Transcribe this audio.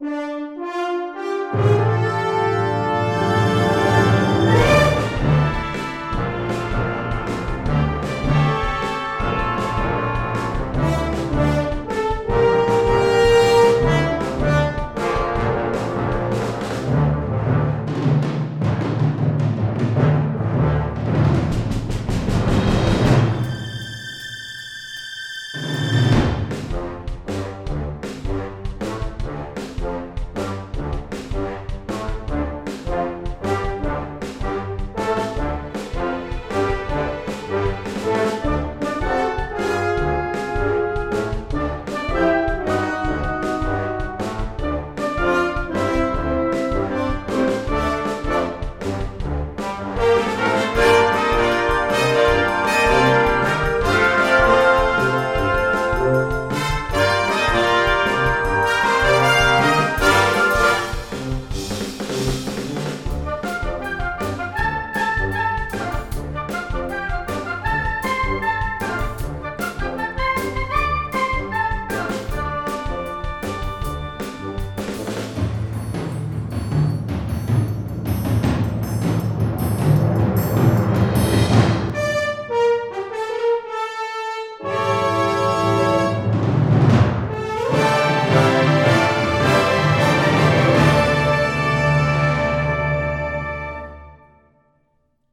Bye.